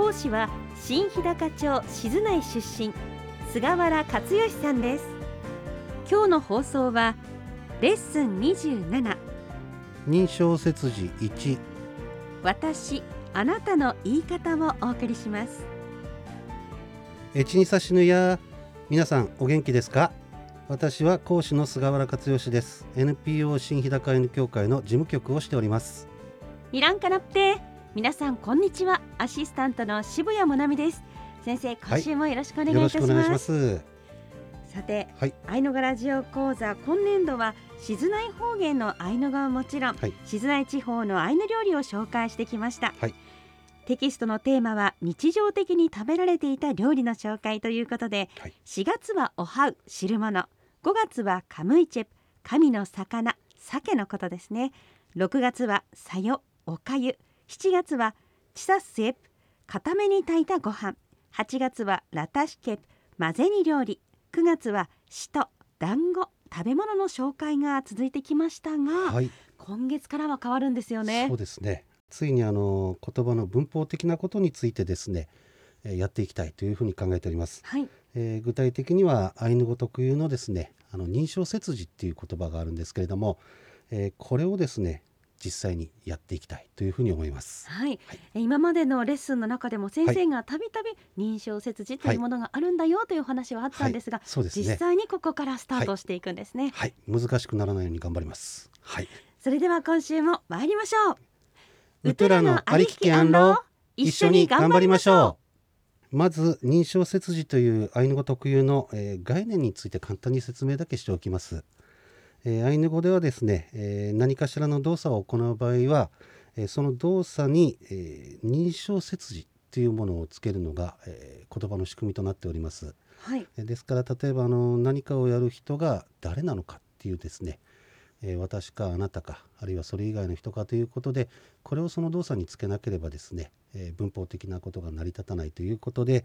講師は新日高町静内出身菅原克義さんです。今日の放送はレッスン27認証切字1私あなたの言い方をお送りします。エチニサシヌや皆さんお元気ですか？私は講師の菅原克義です。NPO 新日高犬協会の事務局をしております。イランカナプテ皆さんこんにちは。アシスタントの渋谷もなみです。先生今週もよろしくお願いいたします,、します。さてはい。アイヌ語ラジオ講座今年度は静内方言のアイヌ語はもちろん、はい。静内地方のアイヌ料理を紹介してきました、はい。テキストのテーマは日常的に食べられていた料理の紹介ということで、はい。4月はおはう汁物。5月はカムイチェプ。神の魚鮭のことですね。6月はさよおかゆ7月はチサスエプ固めに炊いたご飯。8月はラタシケプ混ぜ煮料理。9月はしと団子食べ物の紹介が続いてきましたが、はい。今月からは変わるんですよね。そうですね。ついにあの言葉の文法的なことについてですねえーやっていきたいというふうに考えております、はい。えー具体的にはアイヌ語特有のですねあの認証切字っていう言葉があるんですけれども、えーこれをですね実際にやっていきたいというふうに思います。はい、はい。え今までのレッスンの中でも先生がたびたび認証切字というものがあるんだよという話はあったんですが、はい。そうですね。実際にここからスタートしていくんですね、はい。難しくならないように頑張ります。はい。それでは今週も参りましょう。ウトラのありききアンロ一緒に頑張りましょう。まず認証切字というアイヌ語特有の、えー概念について簡単に説明だけしておきます、えーアイヌ語ではですね、えー何かしらの動作を行う場合は、えーその動作に、えー認証切字というものをつけるのが、えー言葉の仕組みとなっております。はい。えーですから例えばあの何かをやる人が誰なのかっていうですね、えー私かあなたかあるいはそれ以外の人かということでこれをその動作につけなければですね、えー文法的なことが成り立たないということで、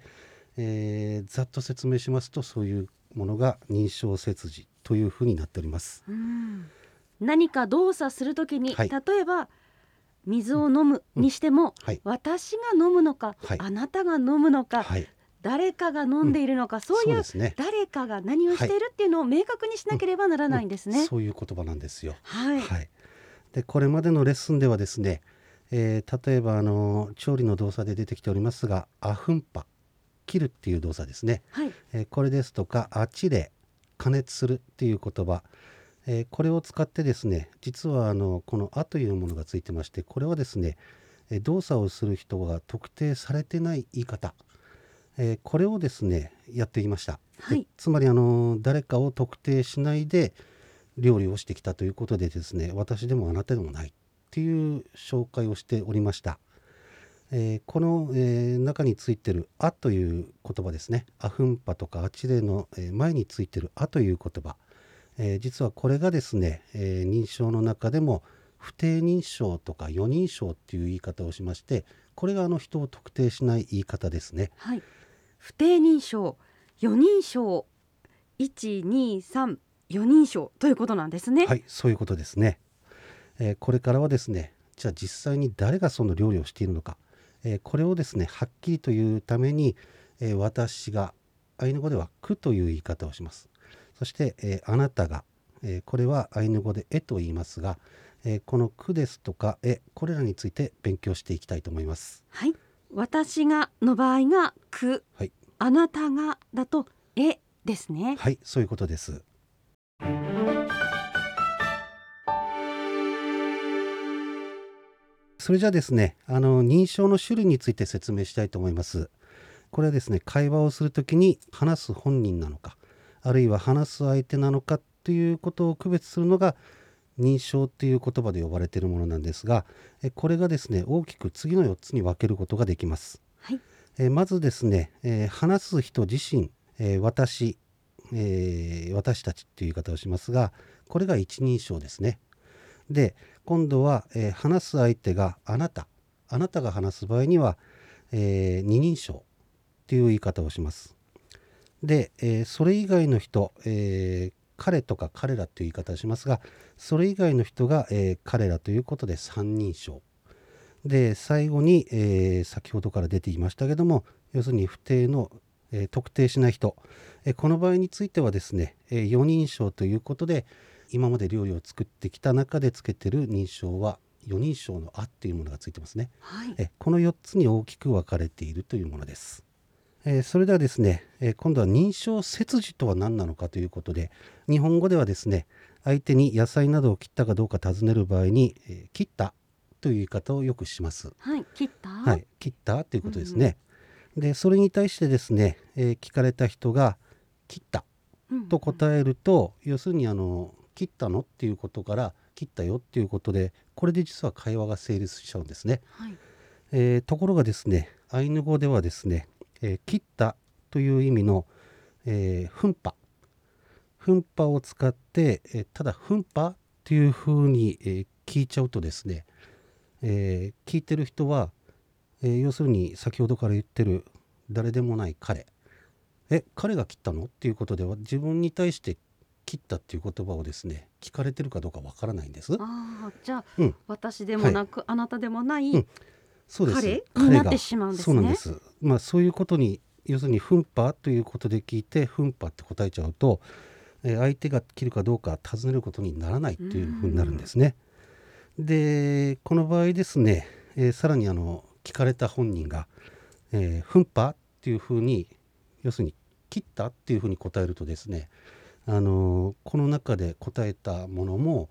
えーざっと説明しますとそういうものが認証切字というふうになっております。うん。何か動作するときに、はい。例えば水を飲むにしても、はい、私が飲むのか、はい。あなたが飲むのか、はい、誰かが飲んでいるのか、そういう。誰かが何をしているっていうのを明確にしなければならないんですね。そういう言葉なんですよ。はい、はい、でこれまでのレッスンではですね、えー例えばあの調理の動作で出てきておりますが「アフンパ」切るっていう動作ですね、はい、えーこれですとか「あちれ」加熱するっていう言葉、えーこれを使ってですね実はあのこの「あ」というものがついてましてこれはですねえー動作をする人が特定されてない言い方、えーこれをですねやっていました。ではい。つまりあの誰かを特定しないで料理をしてきたということでですね私でもあなたでもないっていう紹介をしておりました、えーこの、えー中についてる「あ」という言葉ですね「アフンパ」とか「あちれ」の、えー前についてる「あ」という言葉、えー実はこれがですね、えー認証の中でも不定認証とか予認証っていう言い方をしましてこれがあの人を特定しない言い方ですねはい、不定認証、四人称、一二三四人称ということなんですね。はい、そういうことですね。えーこれからはですね、じゃあ実際に誰がその料理をしているのか、えーこれをですね、はっきりというために、えー私がアイヌ語では「く」という言い方をします。そして、えーあなたが、えーこれはアイヌ語で「え」と言いますが、えーこの「く」ですとか「え」これらについて勉強していきたいと思います。はい、私がの場合がく、はいあなたがだとえですね。はい、そういうことです。それじゃあですね、あの認証の種類について説明したいと思います。これはですね、会話をするときに話す本人なのか、あるいは話す相手なのかということを区別するのが認証っていう言葉で呼ばれているものなんですが、えこれがですね、大きく次の4つに分けることができます。はいえーまずですね、えー話す人自身、えー私、えー私たちっていう言い方をしますがこれが一人称ですねで今度は、えー話す相手があなた。あなたが話す場合には、えー二人称っていう言い方をします。で、えーそれ以外の人、え彼とか彼らという言い方をしますがそれ以外の人が、え彼らということで三人称。で最後に、え先ほどから出ていましたけども要するに不定の、え特定しない人、えこの場合についてはですね、えー四人称ということで今まで料理を作ってきた中でつけてる認証は四人称の「あ」っていうものがついてますね。はいえこの4つに大きく分かれているというものです。えーそれではですね、えー今度は認証切字とは何なのかということで日本語ではですね相手に野菜などを切ったかどうか尋ねる場合に、えー切ったという言い方をよくします。はい切った？はい、切ったということですね。でそれに対してですね、えー聞かれた人が切ったうんと答えると、要するにあの切ったの？っていうことから切ったよっていうことでこれで実は会話が成立しちゃうんですね。はい。えーところがですねアイヌ語ではですね、えー切ったという意味の、えー、噴波噴波を使って、えーただ噴波っていうふうに、えー聞いちゃうとですね、えー聞いてる人は、えー要するに先ほどから言ってる誰でもない彼。え彼が切ったの？っていうことでは自分に対して切ったっていう言葉をですね聞かれてるかどうかわからないんです。ああじゃあ、うん私でもなく、あなたでもない、うんそうです彼になってしまうんですねそうなんです。まあそういうことに要するに奮波ということで聞いて奮波って答えちゃうと、えー相手が切るかどうか尋ねることにならないっていうふうになるんですね。でこの場合ですね、えーさらにあの聞かれた本人が、えー、奮波っていうふうに要するに切ったっていうふうに答えるとですね、あのーこの中で答えたものも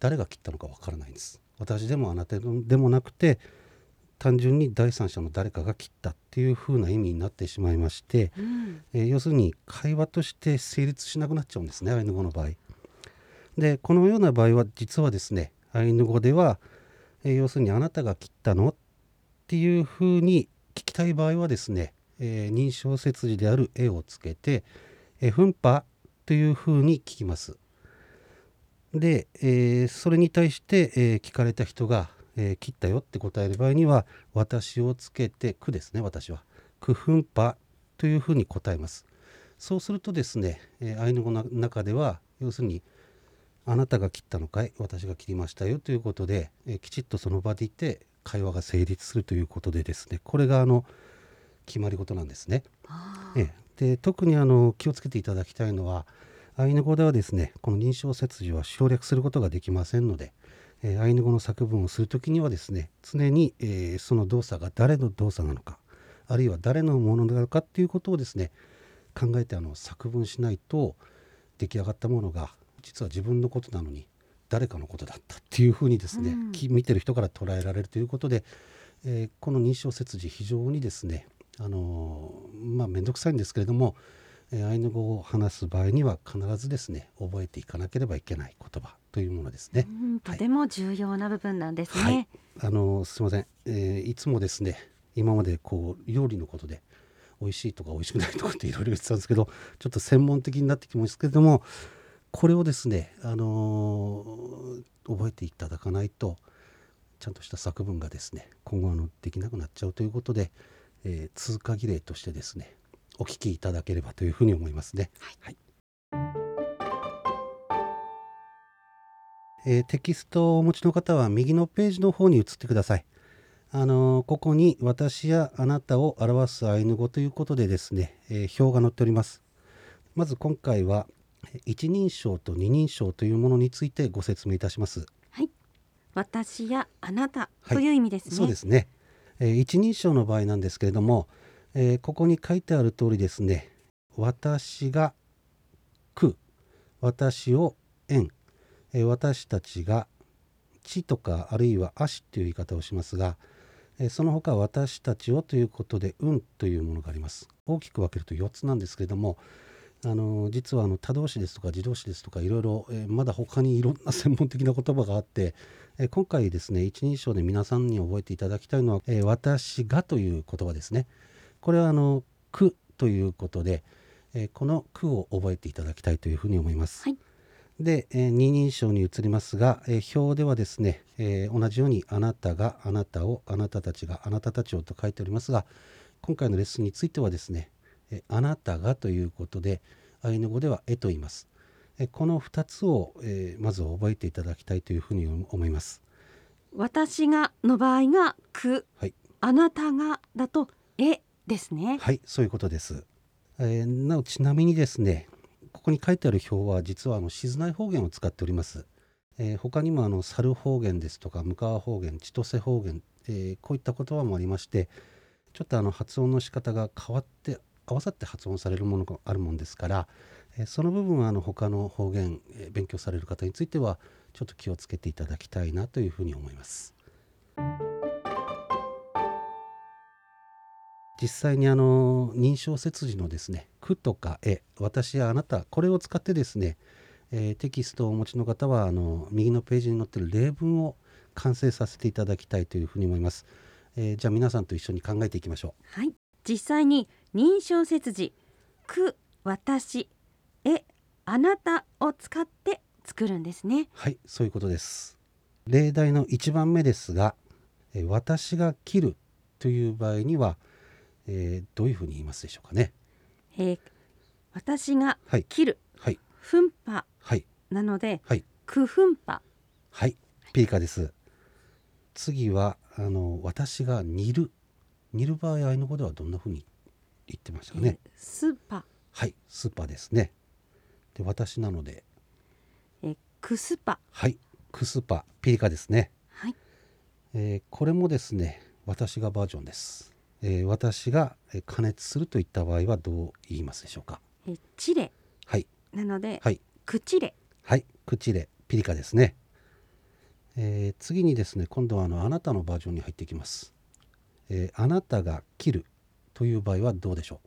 誰が切ったのかわからないんです。私でもあなたでもなくて単純に第三者の誰かが切ったっていう風な意味になってしまいまして、うんえー要するに会話として成立しなくなっちゃうんですねアイヌ語の場合。でこのような場合は実はですねアイヌ語では、えー要するにあなたが切ったのっていう風に聞きたい場合はですね、えー認証切字である絵をつけて「えー、奮波」という風に聞きます。で、えーそれに対して、えー聞かれた人が、えー切ったよって答える場合には「私」をつけて「く」ですね私は「くふんぱ」というふうに答えます。そうするとですね、えーアイヌ語の中では要するに「あなたが切ったのかい？私が切りましたよ」ということで、えーきちっとその場でいて会話が成立するということでですねこれがあの決まり事なんですね。えで特にあの気をつけていただきたいのはアイヌ語ではですねこの認証切字は省略することができませんので、えーアイヌ語の作文をするときにはですね常に、えーその動作が誰の動作なのかあるいは誰のものなのかっていうことをですね考えてあの作文しないと出来上がったものが実は自分のことなのに誰かのことだったっていうふうにですね、うん。き見てる人から捉えられるということで、えーこの認証切字非常にですねあのーまあ面倒くさいんですけれども、えーアイヌ語を話す場合には必ずですね覚えていかなければいけない言葉というものですね。うんとても重要な部分なんですね。はい、あのすみません、えーいつもですね今までこう料理のことで美味しいとか美味しくないとかっていろいろ言ってたんですけどちょっと専門的になってきますけれどもこれをですね、あのー覚えていただかないとちゃんとした作文がですね今後あのできなくなっちゃうということで、えー通過儀礼としてですねお聞きいただければというふうに思いますね。はいえーテキストをお持ちの方は右のページの方に移ってください。あのーここに私やあなたを表すアイヌ語ということでですね、えー表が載っております。まず今回はえー一人称と二人称というものについてご説明いたします。はい。私やあなたはいという意味ですね。そうですね、え一人称の場合なんですけれども、えここに書いてある通りですね私がく私を縁、えー私たちが地とかあるいは足という言い方をしますが、えその他私たちをということで運というものがあります。大きく分けると4つなんですけれどもあの実はあの他動詞ですとか自動詞ですとかいろいろ、えーまだ他にいろんな専門的な言葉があって、えー今回ですね一人称で皆さんに覚えていただきたいのは「えー私が」という言葉ですね。これはあの「く」ということで、えーこの「く」を覚えていただきたいというふうに思います。はいで、えー二人称に移りますが、えー表ではですね、えー同じように「あなたが」「あなたを」「あなたたちが」「あなたたちを」と書いておりますが今回のレッスンについてはですねえーあなたがということでアイヌ語ではえと言います。えーこの2つを、えーまず覚えていただきたいというふうに思います。私がの場合がく、はいあなたがだとえですね。はい、そういうことです。えーなおちなみにですね、ここに書いてある表は実はあの静内方言を使っております。えー他にもあの猿方言ですとか向川方言、千歳方言、えーこういった言葉もありまして、ちょっとあの発音の仕方が変わって合わさって発音されるものがあるもんですから、えーその部分はあの他の方言、えー勉強される方についてはちょっと気をつけていただきたいなというふうに思います。実際にあの認証切字のですね「く」とか「え」「私やあなた」これを使ってですね、えーテキストをお持ちの方はあの右のページに載ってる例文を完成させていただきたいというふうに思います。えーじゃあ皆さんと一緒に考えていきましょうはい、実際に認証切字く、私、え、あなたを使って作るんですねう。。はいそういうことです。例題の1番目ですが「えー私が切る」という場合には、えーどういうふうに言いますでしょうかね。えー私がはい切る、はい奮破はいなので、はいく奮破。はい、ピリカです。次はあの私が煮る煮る場合アイヌ語ではどんな風に言ってましたかね。えースーパー、はい、スーパーですね。で私なのでえークスパ。はい、クスパピリカですね。はい、えーこれもですね私がバージョンです。えー私がえー加熱するといった場合はどう言いますでしょうか。えーチレはいなので、はいクチレ。はい、口でピリカですね。えー次にですね、今度はあのあなたのバージョンに入っていきます。えーあなたが切るという場合はどうでしょ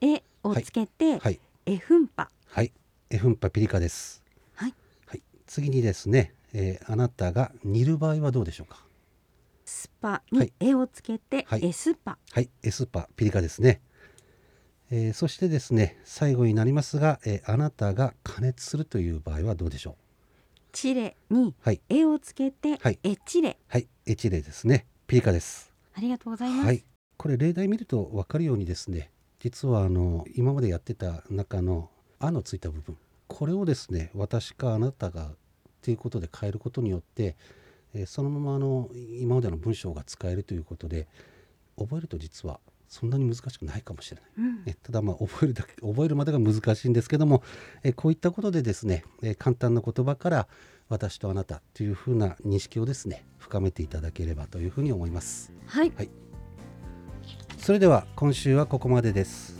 えをつけて、う。はい、え奮破。はい、エフンパピリカです。はい、はい、次にですね、えーあなたが煮る場合はどうでしょうか？スパはいにえをつけて、はいエスパ。はい、エスパピリカですね。えーそしてですね、最後になりますが、えーあなたが加熱するという場合はどうでしょチレにう。はい、えをつけて、はいエチレ。はい、エチレですね。ピリカです。ありがとうございます。はい、これ例題見ると分かるようにですね実はあの今までやってた中の「あ」のついた部分これをですね私かあなたがっていうことで変えることによって、えーそのままあの今までの文章が使えるということで覚えると実はそんなに難しくないかもしれない。うんね、ただまあ覚えるだけ覚えるまでが難しいんですけども、えーこういったことでですね、えー簡単な言葉から私とあなたというふうな認識をですね深めていただければというふうに思います。はい、それでは今週はここまでです。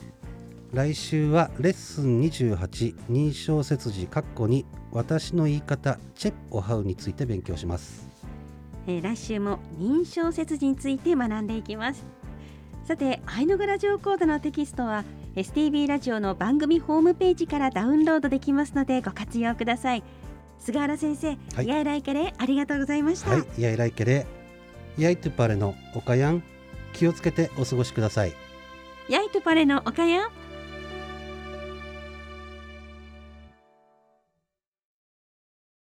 来週はレッスン28認証切字括弧に私の言い方チェッオハウについて勉強します。えー来週も認証切字について学んでいきます。さてアイヌグラジオ講座のテキストは STB ラジオの番組ホームページからダウンロードできますのでご活用ください。菅原先生、はい。やいらいけれありがとうございました、はいやいらいけれ。やいとパレのおかやん気をつけてお過ごしください。やいとパレのおかや